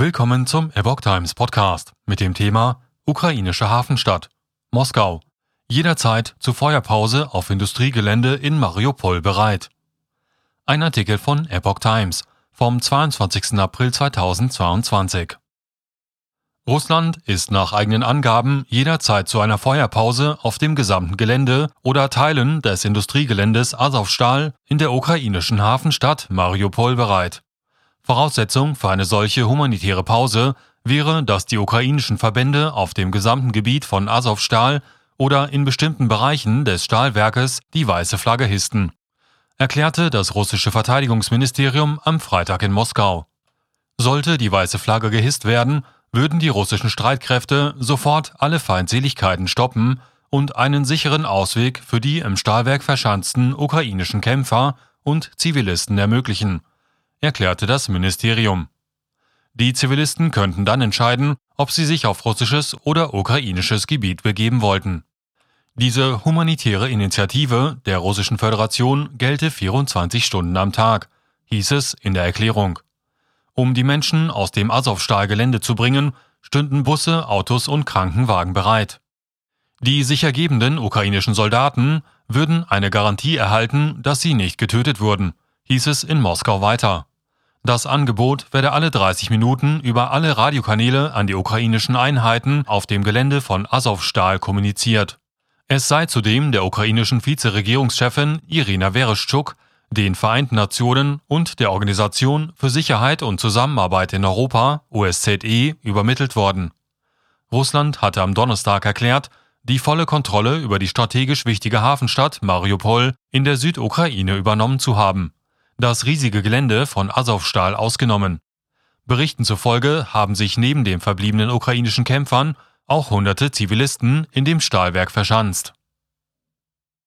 Willkommen zum Epoch Times Podcast mit dem Thema Ukrainische Hafenstadt Moskau. Jederzeit zur Feuerpause auf Industriegelände in Mariupol bereit. Ein Artikel von Epoch Times vom 22. April 2022. Russland ist nach eigenen Angaben jederzeit zu einer Feuerpause auf dem gesamten Gelände oder Teilen des Industriegeländes Azovstal in der ukrainischen Hafenstadt Mariupol bereit. Voraussetzung für eine solche humanitäre Pause wäre, dass die ukrainischen Verbände auf dem gesamten Gebiet von Azovstal oder in bestimmten Bereichen des Stahlwerkes die weiße Flagge hissten, erklärte das russische Verteidigungsministerium am Freitag in Moskau. Sollte die weiße Flagge gehisst werden, würden die russischen Streitkräfte sofort alle Feindseligkeiten stoppen und einen sicheren Ausweg für die im Stahlwerk verschanzten ukrainischen Kämpfer und Zivilisten ermöglichen erklärte das Ministerium. Die Zivilisten könnten dann entscheiden, ob sie sich auf russisches oder ukrainisches Gebiet begeben wollten. Diese humanitäre Initiative der Russischen Föderation gelte 24 Stunden am Tag, hieß es in der Erklärung. Um die Menschen aus dem Azov-Stahlgelände zu bringen, stünden Busse, Autos und Krankenwagen bereit. Die sich ergebenden ukrainischen Soldaten würden eine Garantie erhalten, dass sie nicht getötet wurden, hieß es in Moskau weiter. Das Angebot werde alle 30 Minuten über alle Radiokanäle an die ukrainischen Einheiten auf dem Gelände von Azovstal kommuniziert. Es sei zudem der ukrainischen Vizeregierungschefin Irina Vereshchuk, den Vereinten Nationen und der Organisation für Sicherheit und Zusammenarbeit in Europa, OSZE, übermittelt worden. Russland hatte am Donnerstag erklärt, die volle Kontrolle über die strategisch wichtige Hafenstadt Mariupol in der Südukraine übernommen zu haben das riesige Gelände von Azovstal ausgenommen. Berichten zufolge haben sich neben den verbliebenen ukrainischen Kämpfern auch hunderte Zivilisten in dem Stahlwerk verschanzt.